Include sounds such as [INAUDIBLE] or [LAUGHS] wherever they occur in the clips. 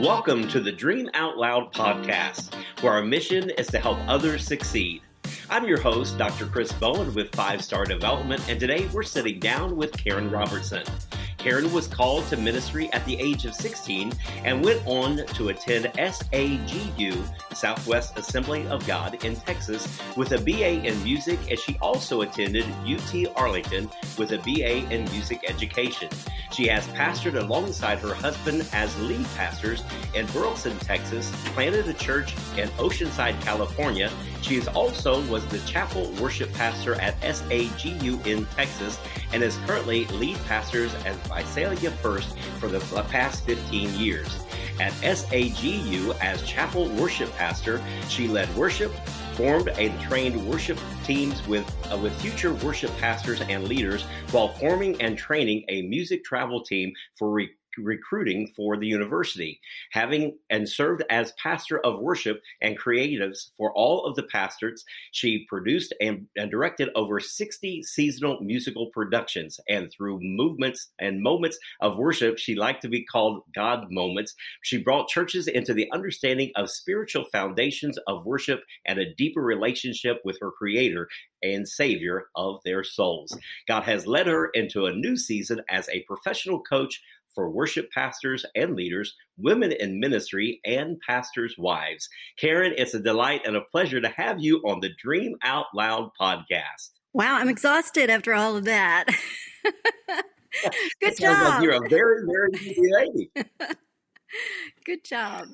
Welcome to the Dream Out Loud podcast, where our mission is to help others succeed. I'm your host, Dr. Chris Bowen with Five Star Development, and today we're sitting down with Karen Robertson. Karen was called to ministry at the age of 16 and went on to attend SAGU, Southwest Assembly of God in Texas, with a BA in music, and she also attended UT Arlington with a BA in music education. She has pastored alongside her husband as lead pastors in Burleson, Texas, planted a church in Oceanside, California. She is also was the chapel worship pastor at SAGU in Texas and is currently lead pastors at Visalia First for the past 15 years. At SAGU as chapel worship pastor, she led worship, formed and trained worship teams with uh, with future worship pastors and leaders while forming and training a music travel team for re- recruiting for the university, having and served as pastor of worship and creatives for all of the pastors. She produced and, and directed over 60 seasonal musical productions, and through movements and moments of worship, she liked to be called God moments. She brought churches into the understanding of spiritual foundations of worship and a deeper relationship with her creator and savior of their souls. God has led her into a new season as a professional coach for worship pastors and leaders, women in ministry, and pastors' wives. Karen, it's a delight and a pleasure to have you on the Dream Out Loud podcast. Wow, I'm exhausted after all of that. [LAUGHS] Good job. Like you're a very, very busy lady. [LAUGHS] Good job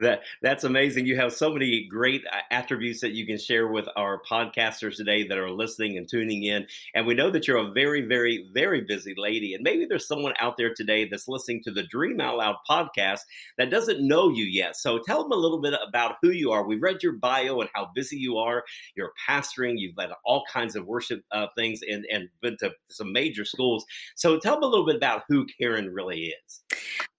that that's amazing. You have so many great uh, attributes that you can share with our podcasters today that are listening and tuning in. And we know that you're a very, very, very busy lady. And maybe there's someone out there today that's listening to the Dream Out Loud podcast that doesn't know you yet. So tell them a little bit about who you are. We've read your bio and how busy you are. You're pastoring. You've led all kinds of worship uh, things and and been to some major schools. So tell them a little bit about who Karen really is.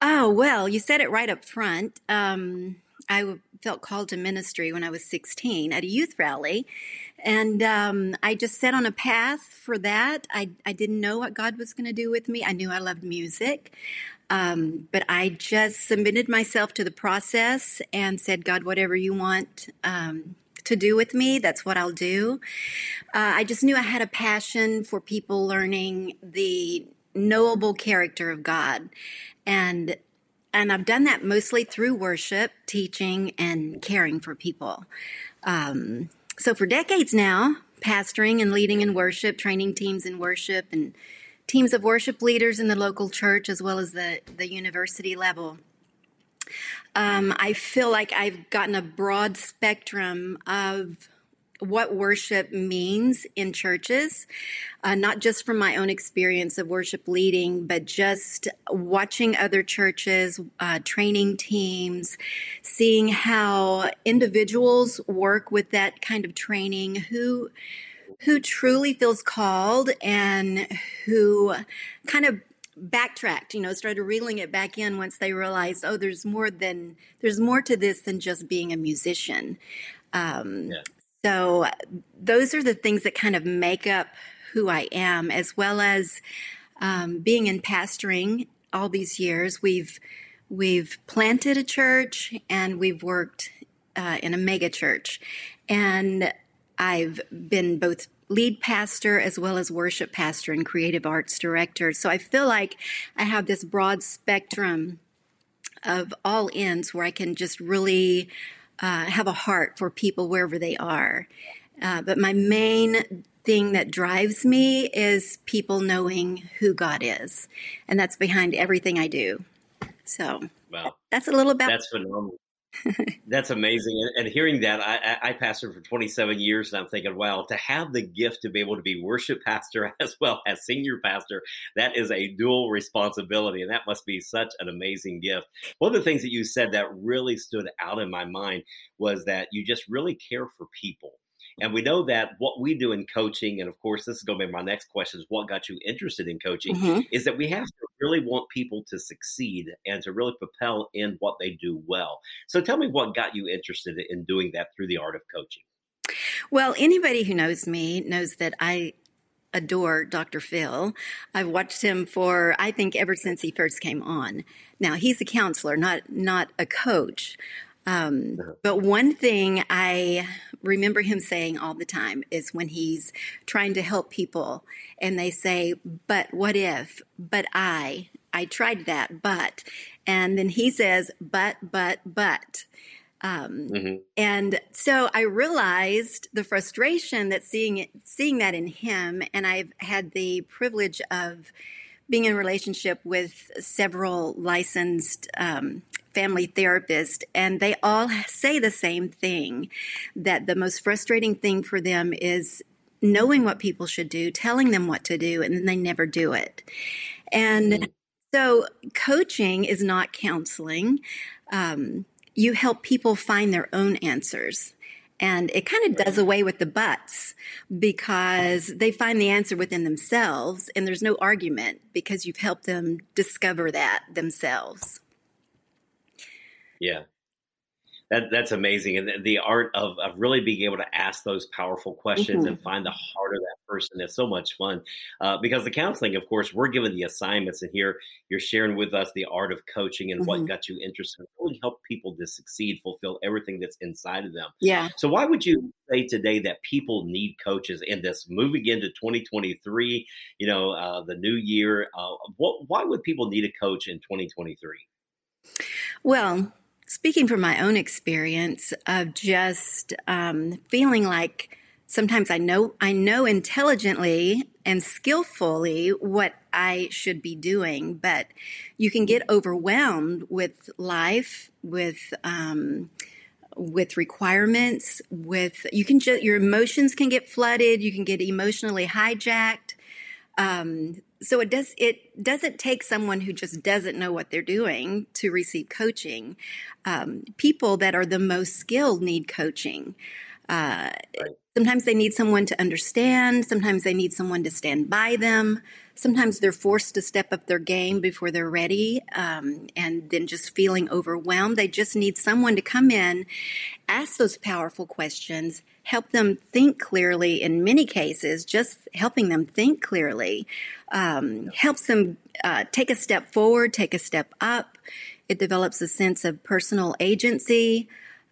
Oh well, you said it right up front. Um, I felt called to ministry when I was 16 at a youth rally. And um, I just set on a path for that. I, I didn't know what God was going to do with me. I knew I loved music. Um, but I just submitted myself to the process and said, God, whatever you want um, to do with me, that's what I'll do. Uh, I just knew I had a passion for people learning the knowable character of God. And and I've done that mostly through worship, teaching, and caring for people. Um, so for decades now, pastoring and leading in worship, training teams in worship, and teams of worship leaders in the local church as well as the, the university level. Um, I feel like I've gotten a broad spectrum of what worship means in churches, uh, not just from my own experience of worship leading, but just watching other churches, uh, training teams, seeing how individuals work with that kind of training, who who truly feels called and who kind of backtracked you know started reeling it back in once they realized oh there's more than there's more to this than just being a musician um, yeah. So those are the things that kind of make up who I am, as well as um, being in pastoring all these years. We've we've planted a church and we've worked uh, in a mega church, and I've been both lead pastor as well as worship pastor and creative arts director. So I feel like I have this broad spectrum of all ends where I can just really uh, have a heart for people wherever they are. Uh, but my main thing that drives me is people knowing who God is, and that's behind everything I do. So, well, that's a little about that's phenomenal. [LAUGHS] That's amazing. And, hearing that, I, I pastored for 27 years, and I'm thinking, wow, to have the gift to be able to be worship pastor [LAUGHS] as well as senior pastor, that is a dual responsibility. And that must be such an amazing gift. One of the things that you said that really stood out in my mind was that you just really care for people. And we know that what we do in coaching, and of course, this is going to be my next question is what got you interested in coaching, mm-hmm. is that we have to really want people to succeed and to really propel in what they do well. So tell me what got you interested in doing that through the art of coaching. Well, anybody who knows me knows that I adore Dr. Phil. I've watched him for I think ever since he first came on. Now he's a counselor, not not a coach. Um, but one thing I remember him saying all the time is when he's trying to help people and they say, But what if? But I, I tried that, but. And then he says, But, but, but. Um, mm-hmm. And so I realized the frustration that seeing it, seeing that in him, and I've had the privilege of being in a relationship with several licensed um, family therapist, and they all say the same thing that the most frustrating thing for them is knowing what people should do, telling them what to do, and then they never do it. And mm-hmm. so, coaching is not counseling. Um, you help people find their own answers. And it kind of does away with the buts because they find the answer within themselves and there's no argument because you've helped them discover that themselves. Yeah. That, that's amazing. And the art of, of really being able to ask those powerful questions mm-hmm. and find the heart of that person is so much fun. Uh, because the counseling, of course, we're given the assignments, and here you're sharing with us the art of coaching and mm-hmm. what got you interested in really help people to succeed, fulfill everything that's inside of them. Yeah. So, why would you say today that people need coaches in this moving into 2023, you know, uh, the new year? Uh, what, why would people need a coach in 2023? Well, speaking from my own experience of just um, feeling like sometimes I know I know intelligently and skillfully what I should be doing, but you can get overwhelmed with life, with um, with requirements, with you can just your emotions can get flooded, you can get emotionally hijacked. Um, so it does it doesn't take someone who just doesn't know what they're doing to receive coaching. Um, people that are the most skilled need coaching. Uh, right. Sometimes they need someone to understand. Sometimes they need someone to stand by them. Sometimes they're forced to step up their game before they're ready, um, and then just feeling overwhelmed. They just need someone to come in, ask those powerful questions, help them think clearly. In many cases, just helping them think clearly um, helps them uh, take a step forward, take a step up. It develops a sense of personal agency.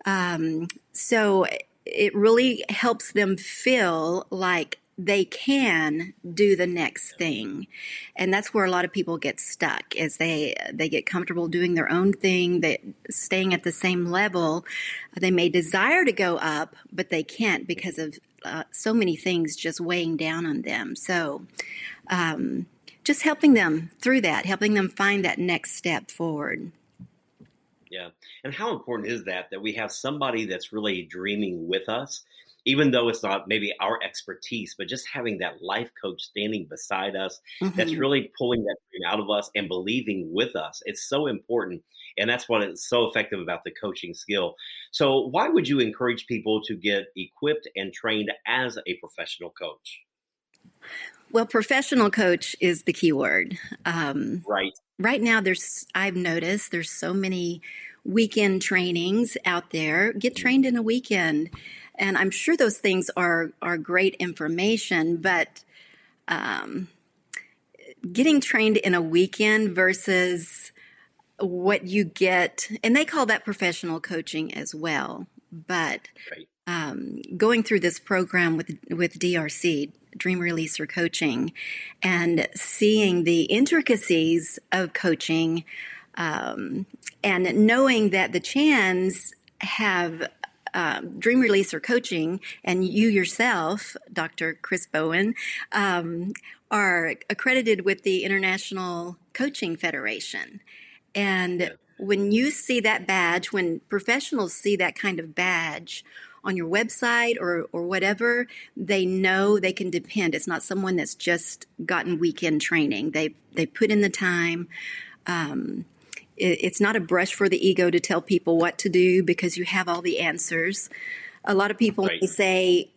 Um, so it really helps them feel like they can do the next thing. And that's where a lot of people get stuck is they they get comfortable doing their own thing they staying at the same level. They may desire to go up but they can't because of uh, so many things just weighing down on them. So um, just helping them through that helping them find that next step forward. Yeah. And how important is that that we have somebody that's really dreaming with us, even though it's not maybe our expertise, but just having that life coach standing beside us mm-hmm. that's really pulling that dream out of us and believing with us. It's so important. And that's what is so effective about the coaching skill. So, why would you encourage people to get equipped and trained as a professional coach? Well, professional coach is the key word. Um, right. Right now, there's I've noticed there's so many weekend trainings out there. Get trained in a weekend, and I'm sure those things are are great information. But um, getting trained in a weekend versus what you get, and they call that professional coaching as well. But right. um, going through this program with with DRC, dream releaser coaching and seeing the intricacies of coaching um, and knowing that the Chands have um, dream releaser coaching and you yourself dr chris bowen um, are accredited with the international coaching federation and when you see that badge when professionals see that kind of badge on your website or, or whatever, they know they can depend. It's not someone that's just gotten weekend training. They they put in the time. Um, it's not a brush for the ego to tell people what to do because you have all the answers. A lot of people right. may say,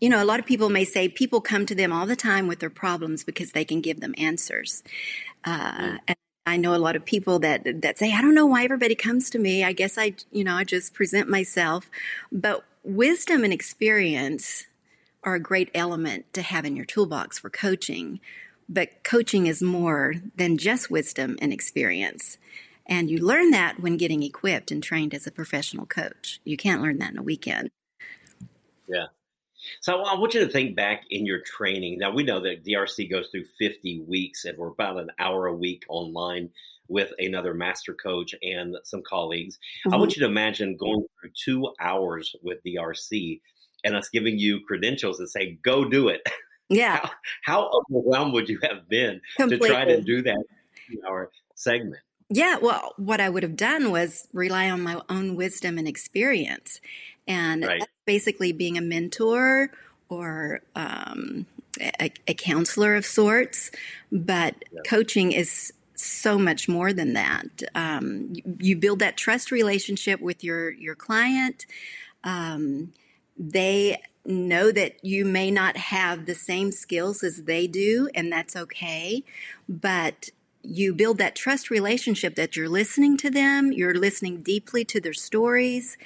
you know, a lot of people may say people come to them all the time with their problems because they can give them answers. Uh, mm. And I know a lot of people that that say, I don't know why everybody comes to me. I guess I, you know, I just present myself. But wisdom and experience are a great element to have in your toolbox for coaching. But coaching is more than just wisdom and experience. And you learn that when getting equipped and trained as a professional coach. You can't learn that in a weekend. Yeah. So I want you to think back in your training. Now we know that DRC goes through 50 weeks and we're about an hour a week online with another master coach and some colleagues. Mm-hmm. I want you to imagine going through two hours with DRC and us giving you credentials and say, go do it. [LAUGHS] Yeah. How, how overwhelmed would you have been Completely. to try to do that in our segment? Yeah, well, what I would have done was rely on my own wisdom and experience. And right. basically being a mentor or um, a, a, counselor of sorts. But yeah. coaching is so much more than that. Um, you, you, build that trust relationship with your, your client. Um, they know that you may not have the same skills as they do, and that's okay. But you build that trust relationship that you're listening to them, you're listening deeply to their stories,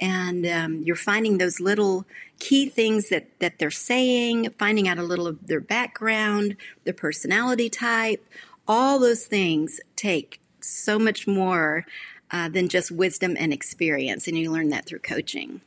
and um, you're finding those little key things that, that they're saying, finding out a little of their background, their personality type. All those things take so much more uh, than just wisdom and experience, and you learn that through coaching.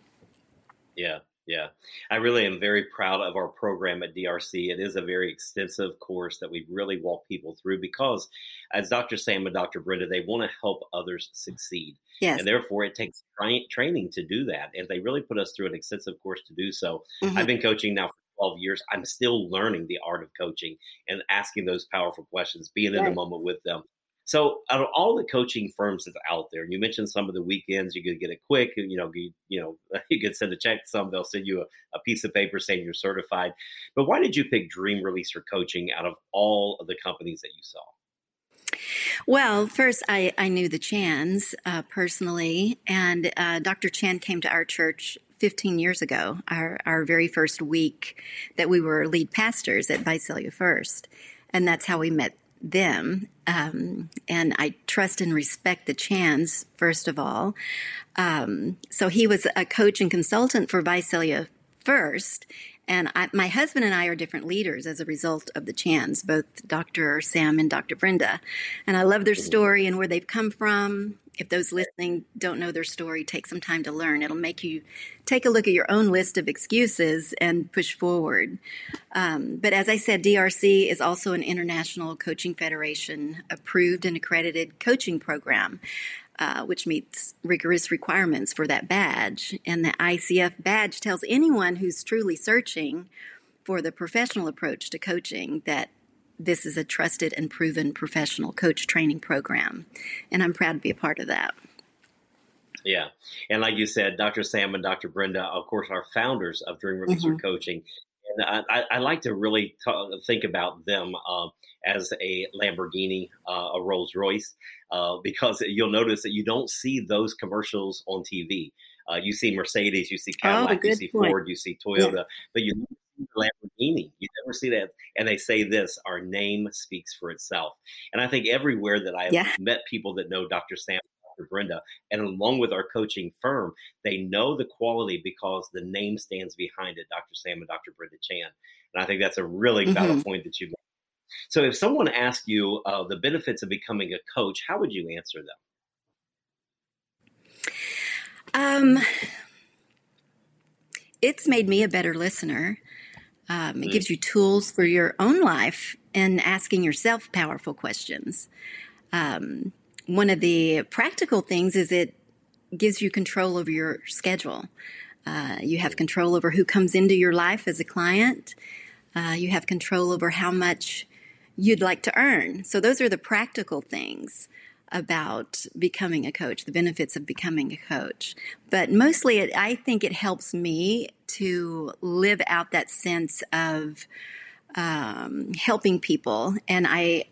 Yeah, yeah, I really am very proud of our program at DRC. It is a very extensive course that we really walk people through because, as Dr. Sam and Dr. Brenda, they want to help others succeed. Yes. And therefore, it takes tra- training to do that. And they really put us through an extensive course to do so. Mm-hmm. I've been coaching now for 12 years. I'm still learning the art of coaching and asking those powerful questions, being right. in the moment with them. So, out of all the coaching firms that's out there, and you mentioned some of the weekends, you could get it quick. You know, you, you know, [LAUGHS] you could send a check to some. They'll send you a, a, piece of paper saying you're certified. But why did you pick Dream Releaser Coaching out of all of the companies that you saw? Well, first, I, I knew the Chands uh, personally, and uh, Dr. Chand came to our church 15 years ago, our, our very first week that we were lead pastors at Visalia First. And that's how we met them. Um, and I trust and respect the Chands, first of all. Um, so he was a coach and consultant for Visalia first. And I, my husband and I are different leaders as a result of the Chands, both Dr. Sam and Dr. Brenda. And I love their story and where they've come from. If those listening don't know their story, take some time to learn. It'll make you take a look at your own list of excuses and push forward. Um, but as I said, DRC is also an international coaching federation approved and accredited coaching program. Uh, which meets rigorous requirements for that badge. And the ICF badge tells anyone who's truly searching for the professional approach to coaching that this is a trusted and proven professional coach training program. And I'm proud to be a part of that. Yeah. And like you said, Dr. Sam and Dr. Brenda, of course, are founders of Dream Releaser mm-hmm. Coaching. And I, I, like to really think about them uh, as a Lamborghini, uh, a Rolls Royce, uh, because you'll notice that you don't see those commercials on TV. Uh, you see Mercedes, you see oh, Cadillac, oh, you see point. Ford, you see Toyota, yeah. but you Lamborghini. You never see that. And they say this: "Our name speaks for itself." And I think everywhere that I have yeah. met people that know Dr. Sam Dr. Brenda. And along with our coaching firm, they know the quality because the name stands behind it, Dr. Sam and Dr. Brenda Chand. And I think that's a really mm-hmm. valid point that you made. So if someone asked you uh, the benefits of becoming a coach, how would you answer them? Um, it's made me a better listener. Um, it mm. gives you tools for your own life and asking yourself powerful questions. Um, one of the practical things is it gives you control over your schedule. Uh, you have control over who comes into your life as a client. Uh, you have control over how much you'd like to earn. So, those are the practical things about becoming a coach, the benefits of becoming a coach. But mostly, it, I think it helps me to live out that sense of um, helping people. And I,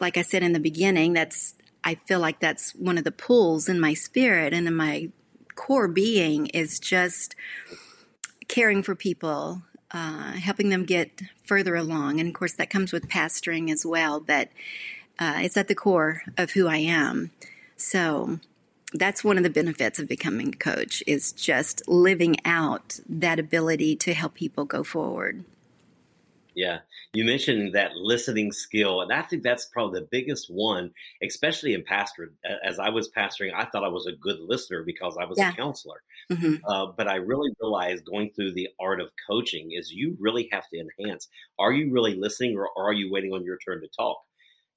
like I said in the beginning, that's I feel like that's one of the pulls in my spirit and in my core being is just caring for people, uh, helping them get further along. And of course, that comes with pastoring as well, but uh, it's at the core of who I am. So that's one of the benefits of becoming a coach is just living out that ability to help people go forward. Yeah. You mentioned that listening skill, and I think that's probably the biggest one, especially in pastor. As I was pastoring, I thought I was a good listener because I was yeah. a counselor. Mm-hmm. Uh, but I really realized going through the art of coaching is you really have to enhance. Are you really listening or are you waiting on your turn to talk?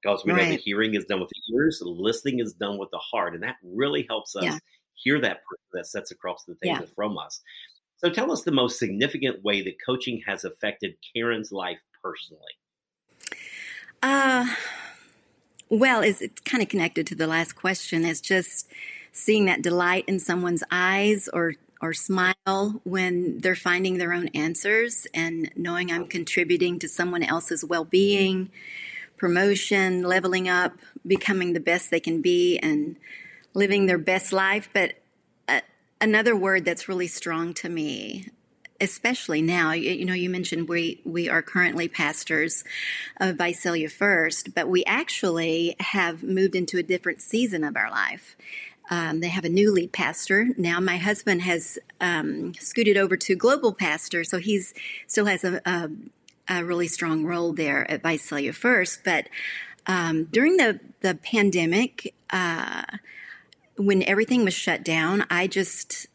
Because we right. know the hearing is done with the ears, the listening is done with the heart. And that really helps us yeah. hear that person that sets across the table yeah. from us. So tell us the most significant way that coaching has affected Karen's life personally. Uh, well, it's, it's kind of connected to the last question. It's just seeing that delight in someone's eyes or or smile when they're finding their own answers and knowing I'm contributing to someone else's well-being, promotion, leveling up, becoming the best they can be and living their best life, but another word that's really strong to me especially now you, you, know you mentioned we we are currently pastors of Visalia First but we actually have moved into a different season of our life. Um, they have a new lead pastor. Now my husband has um, scooted over to global pastor so he's still has a, a, a really strong role there at Vice Visalia First but um, during the the pandemic uh, when everything was shut down, I just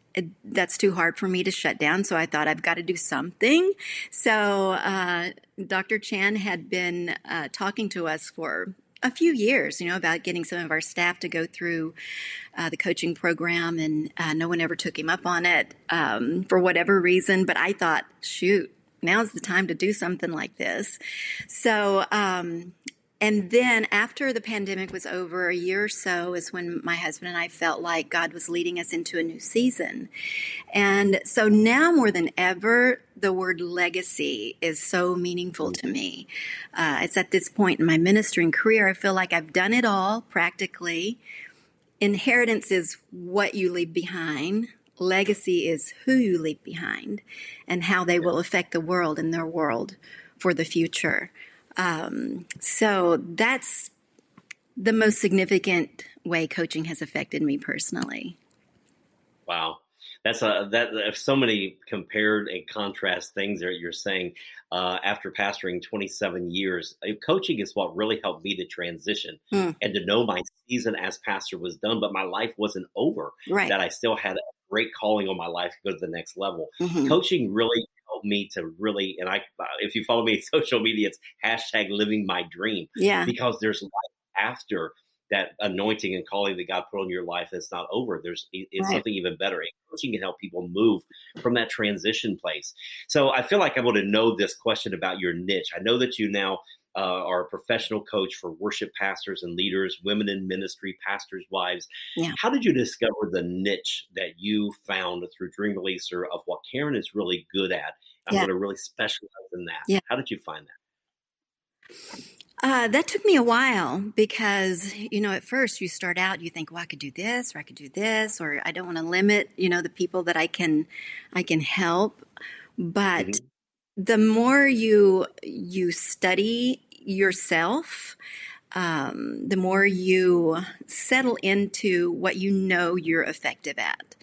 that's too hard for me to shut down. So I thought I've got to do something. So uh, Dr. Chand had been uh, talking to us for a few years, you know, about getting some of our staff to go through uh, the coaching program, and uh, no one ever took him up on it um, for whatever reason. But I thought, shoot, now's the time to do something like this. So um, and then after the pandemic was over, a year or so is when my husband and I felt like God was leading us into a new season. And so now more than ever, the word legacy is so meaningful to me. Uh, it's at this point in my ministering career, I feel like I've done it all practically. Inheritance is what you leave behind. Legacy is who you leave behind and how they will affect the world and their world for the future. Um, so that's the most significant way coaching has affected me personally. Wow. That's a that so many compared and contrast things that you're saying. Uh, after pastoring 27 years, uh, coaching is what really helped me to transition mm. and to know my season as pastor was done, but my life wasn't over. Right. That I still had a great calling on my life to go to the next level. Mm-hmm. Coaching really helped me to really, and I, if you follow me [LAUGHS] in social media, it's hashtag living my dream. Yeah. Because there's life after that anointing and calling that God put on your life that's not over. There's it's right. something even better. coaching can help people move from that transition place. So I feel like I want to know this question about your niche. I know that you now uh, are a professional coach for worship pastors and leaders, women in ministry, pastors' wives. Yeah. How did you discover the niche that you found through Dream Releaser of what Karen is really good at? I'm yeah. going to really specialize in that. Yeah. How did you find that? Uh, that took me a while because, you know, at first you start out, you think, well, I could do this or I could do this, or I don't want to limit, you know, the people that I can, I can help. But mm-hmm. the more you, you study yourself, um, the more you settle into what you know you're effective at.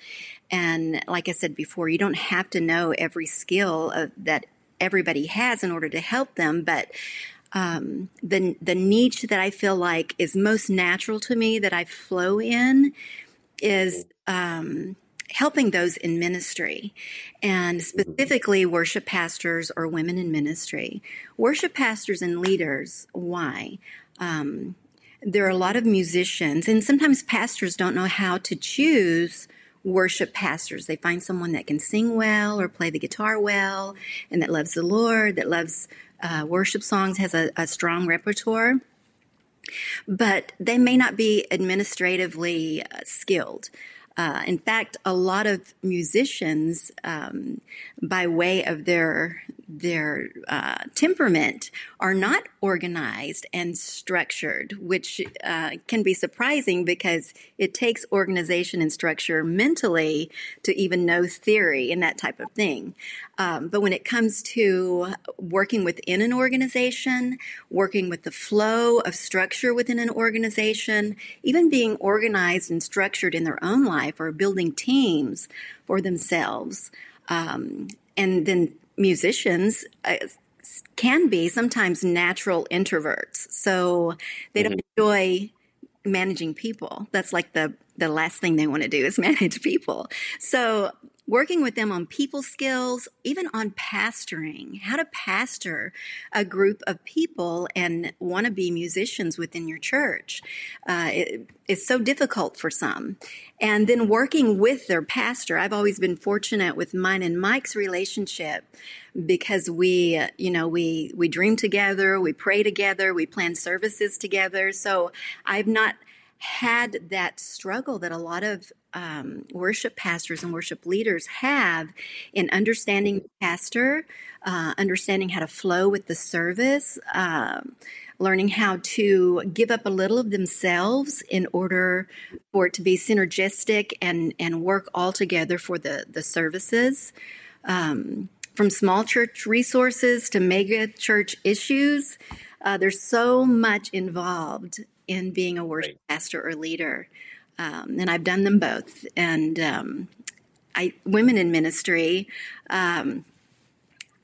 And like I said before, you don't have to know every skill of, that everybody has in order to help them, but um, the the niche that I feel like is most natural to me that I flow in is um, helping those in ministry, and specifically worship pastors or women in ministry. Worship pastors and leaders. Why? Um, there are a lot of musicians, and sometimes pastors don't know how to choose worship pastors. They find someone that can sing well or play the guitar well and that loves the Lord, that loves uh, worship songs, has a, a strong repertoire. But they may not be administratively uh, skilled. Uh, in fact, a lot of musicians, um, by way of their their uh, temperament are not organized and structured, which uh, can be surprising because it takes organization and structure mentally to even know theory and that type of thing. Um, but when it comes to working within an organization, working with the flow of structure within an organization, even being organized and structured in their own life or building teams for themselves. Um, and then musicians uh, can be sometimes natural introverts. So they don't mm-hmm. enjoy managing people. That's like the the last thing they want to do is [LAUGHS] manage people. So working with them on people skills, even on pastoring, how to pastor a group of people and want to be musicians within your church. Uh, it, it's so difficult for some. And then working with their pastor, I've always been fortunate with mine and Mike's relationship because we, you know, we, we dream together, we pray together, we plan services together. So I've not had that struggle that a lot of um, worship pastors and worship leaders have in understanding the pastor, uh, understanding how to flow with the service, uh, learning how to give up a little of themselves in order for it to be synergistic and, and work all together for the, the services. Um, from small church resources to mega church issues, uh, there's so much involved in being a worship right. pastor or leader. Um, and I've done them both. And um, I, women in ministry, um,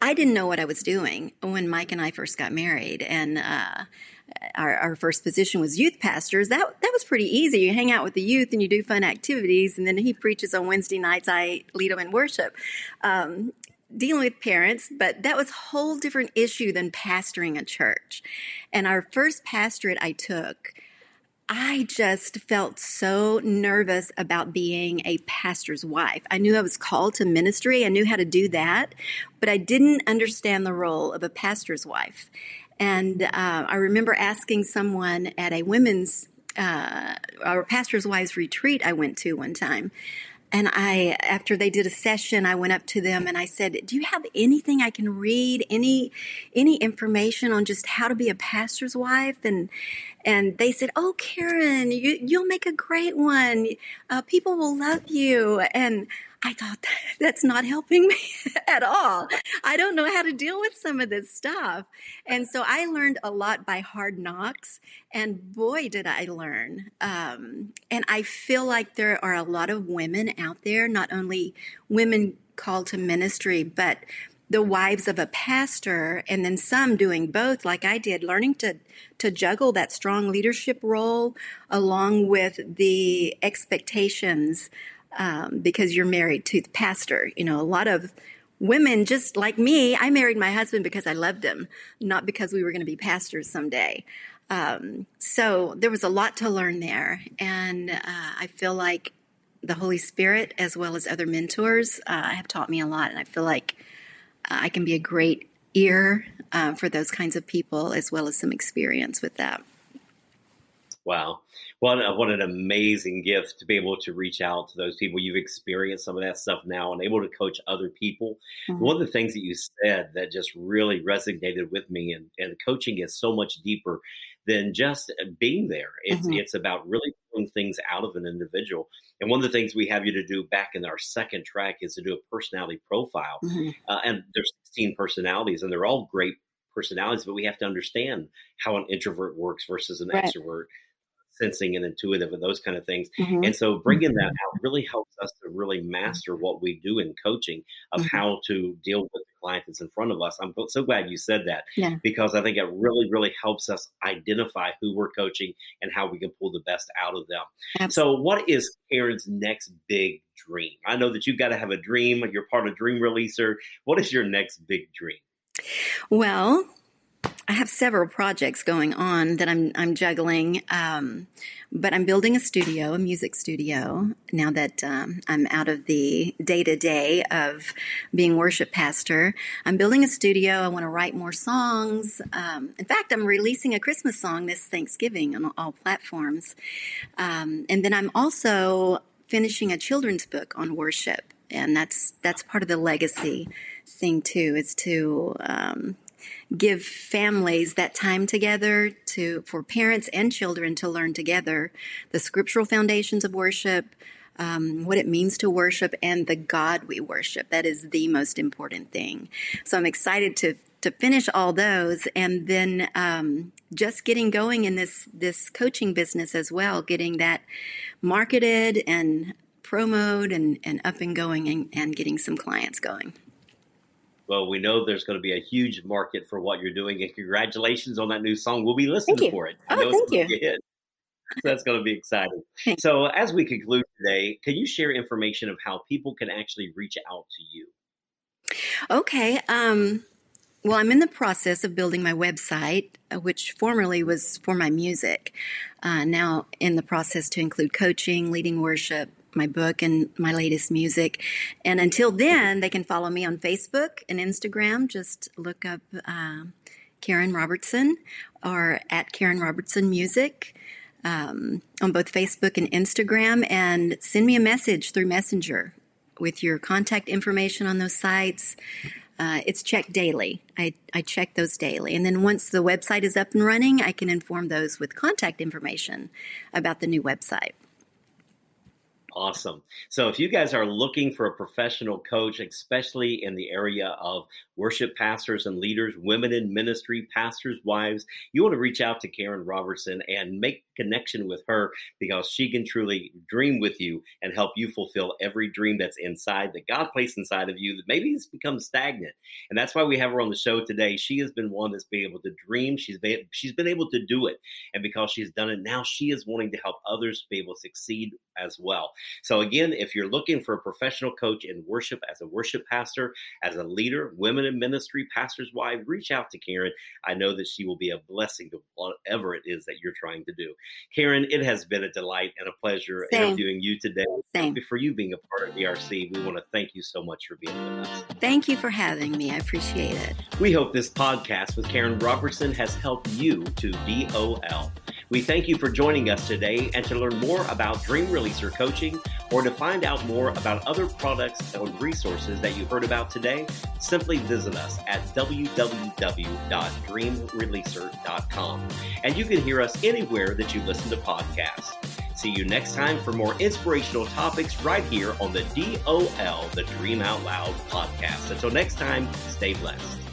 I didn't know what I was doing when Mike and I first got married, and uh, our, our, first position was youth pastors. That that was pretty easy. You hang out with the youth and you do fun activities, and then he preaches on Wednesday nights. I lead them in worship. Um, dealing with parents, but that was a whole different issue than pastoring a church. And our first pastorate I took, I just felt so nervous about being a pastor's wife. I knew I was called to ministry, I knew how to do that, but I didn't understand the role of a pastor's wife. And uh, I remember asking someone at a women's uh, pastor's wives retreat I went to one time and I, after they did a session, I went up to them and I said, "Do you have anything I can read? Any, any information on just how to be a pastor's wife?" And and they said, "Oh, Karen, you you'll make a great one. Uh, people will love you." And I thought [LAUGHS] that's not helping me [LAUGHS] at all. I don't know how to deal with some of this stuff. And so I learned a lot by hard knocks. And boy, did I learn. Um, and I feel like there are a lot of women out there, not only women called to ministry, but the wives of a pastor and then some doing both like I did learning to to juggle that strong leadership role along with the expectations um, because you're married to the pastor. You know, a lot of women just like me, I married my husband because I loved him, not because we were going to be pastors someday. Um, so there was a lot to learn there. And uh, I feel like the Holy Spirit, as well as other mentors, uh, have taught me a lot. And I feel like I can be a great ear uh, for those kinds of people, as well as some experience with that. Wow. What, what an amazing gift to be able to reach out to those people. You've experienced some of that stuff now and able to coach other people. Mm-hmm. One of the things that you said that just really resonated with me, and, and coaching is so much deeper than just being there. It's, mm-hmm. it's about really pulling things out of an individual. And one of the things we have you to do back in our second track is to do a personality profile. Mm-hmm. Uh, and there's 16 personalities, and they're all great personalities, but we have to understand how an introvert works versus an right. extrovert sensing and intuitive and those kind of things. Mm-hmm. And so bringing that mm-hmm. out really helps us to really master what we do in coaching of mm-hmm. how to deal with the client that's in front of us. I'm so glad you said that yeah. because I think it really, really helps us identify who we're coaching and how we can pull the best out of them. Absolutely. So, what is Karen's next big dream? I know that you've got to have a dream. You're part of Dream Releaser. What is your next big dream? Well, I have several projects going on that I'm I'm juggling, um, but I'm building a studio, a music studio. Now that um, I'm out of the day to day of being worship pastor, I'm building a studio. I want to write more songs. Um, in fact, I'm releasing a Christmas song this Thanksgiving on all platforms, um, and then I'm also finishing a children's book on worship, and that's that's part of the legacy thing too is to um, give families that time together to for parents and children to learn together the scriptural foundations of worship um, what it means to worship and the god we worship. That is the most important thing. So i'm excited to to finish all those and then um, just getting going in this this coaching business as well getting that marketed and promoted and, and up and going and, and getting some clients going well, we know there's going to be a huge market for what you're doing, and congratulations on that new song. We'll be listening for it. I oh, thank you. [LAUGHS] That's going to be exciting. So, as we conclude today, can you share information of how people can actually reach out to you? Okay. Um, well, I'm in the process of building my website, uh, which formerly was for my music. Uh, now, in the process to include coaching, leading worship, my book and my latest music. And until then, they can follow me on Facebook and Instagram. Just look up uh, Karen Robertson or at Karen Robertson Music um, on both Facebook and Instagram, and send me a message through Messenger with your contact information on those sites. Uh, it's checked daily. I, I check those daily. And then once the website is up and running, I can inform those with contact information about the new website. Awesome. So, if you guys are looking for a professional coach, especially in the area of worship pastors and leaders, women in ministry, pastors' wives, you want to reach out to Karen Robertson and make connection with her because she can truly dream with you and help you fulfill every dream that's inside that God placed inside of you that maybe has become stagnant. And that's why we have her on the show today. She has been one that's been able to dream. She's been she's been able to do it. And because she's done it, now she is wanting to help others be able to succeed as well. So again, if you're looking for a professional coach in worship as a worship pastor, as a leader, women in ministry, pastor's wife, reach out to Karen. I know that she will be a blessing to whatever it is that you're trying to do. Karen, it has been a delight and a pleasure Same. interviewing you today. Same. For you being a part of DRC, we want to thank you so much for being with us. Thank you for having me. I appreciate it. We hope this podcast with Karen Robertson has helped you to DOL. We thank you for joining us today and to learn more about Dream Releaser coaching or to find out more about other products and resources that you heard about today, simply visit us at www.dreamreleaser.com. And you can hear us anywhere that you listen to podcasts. See you next time for more inspirational topics right here on the DOL, the Dream Out Loud podcast. Until next time, stay blessed.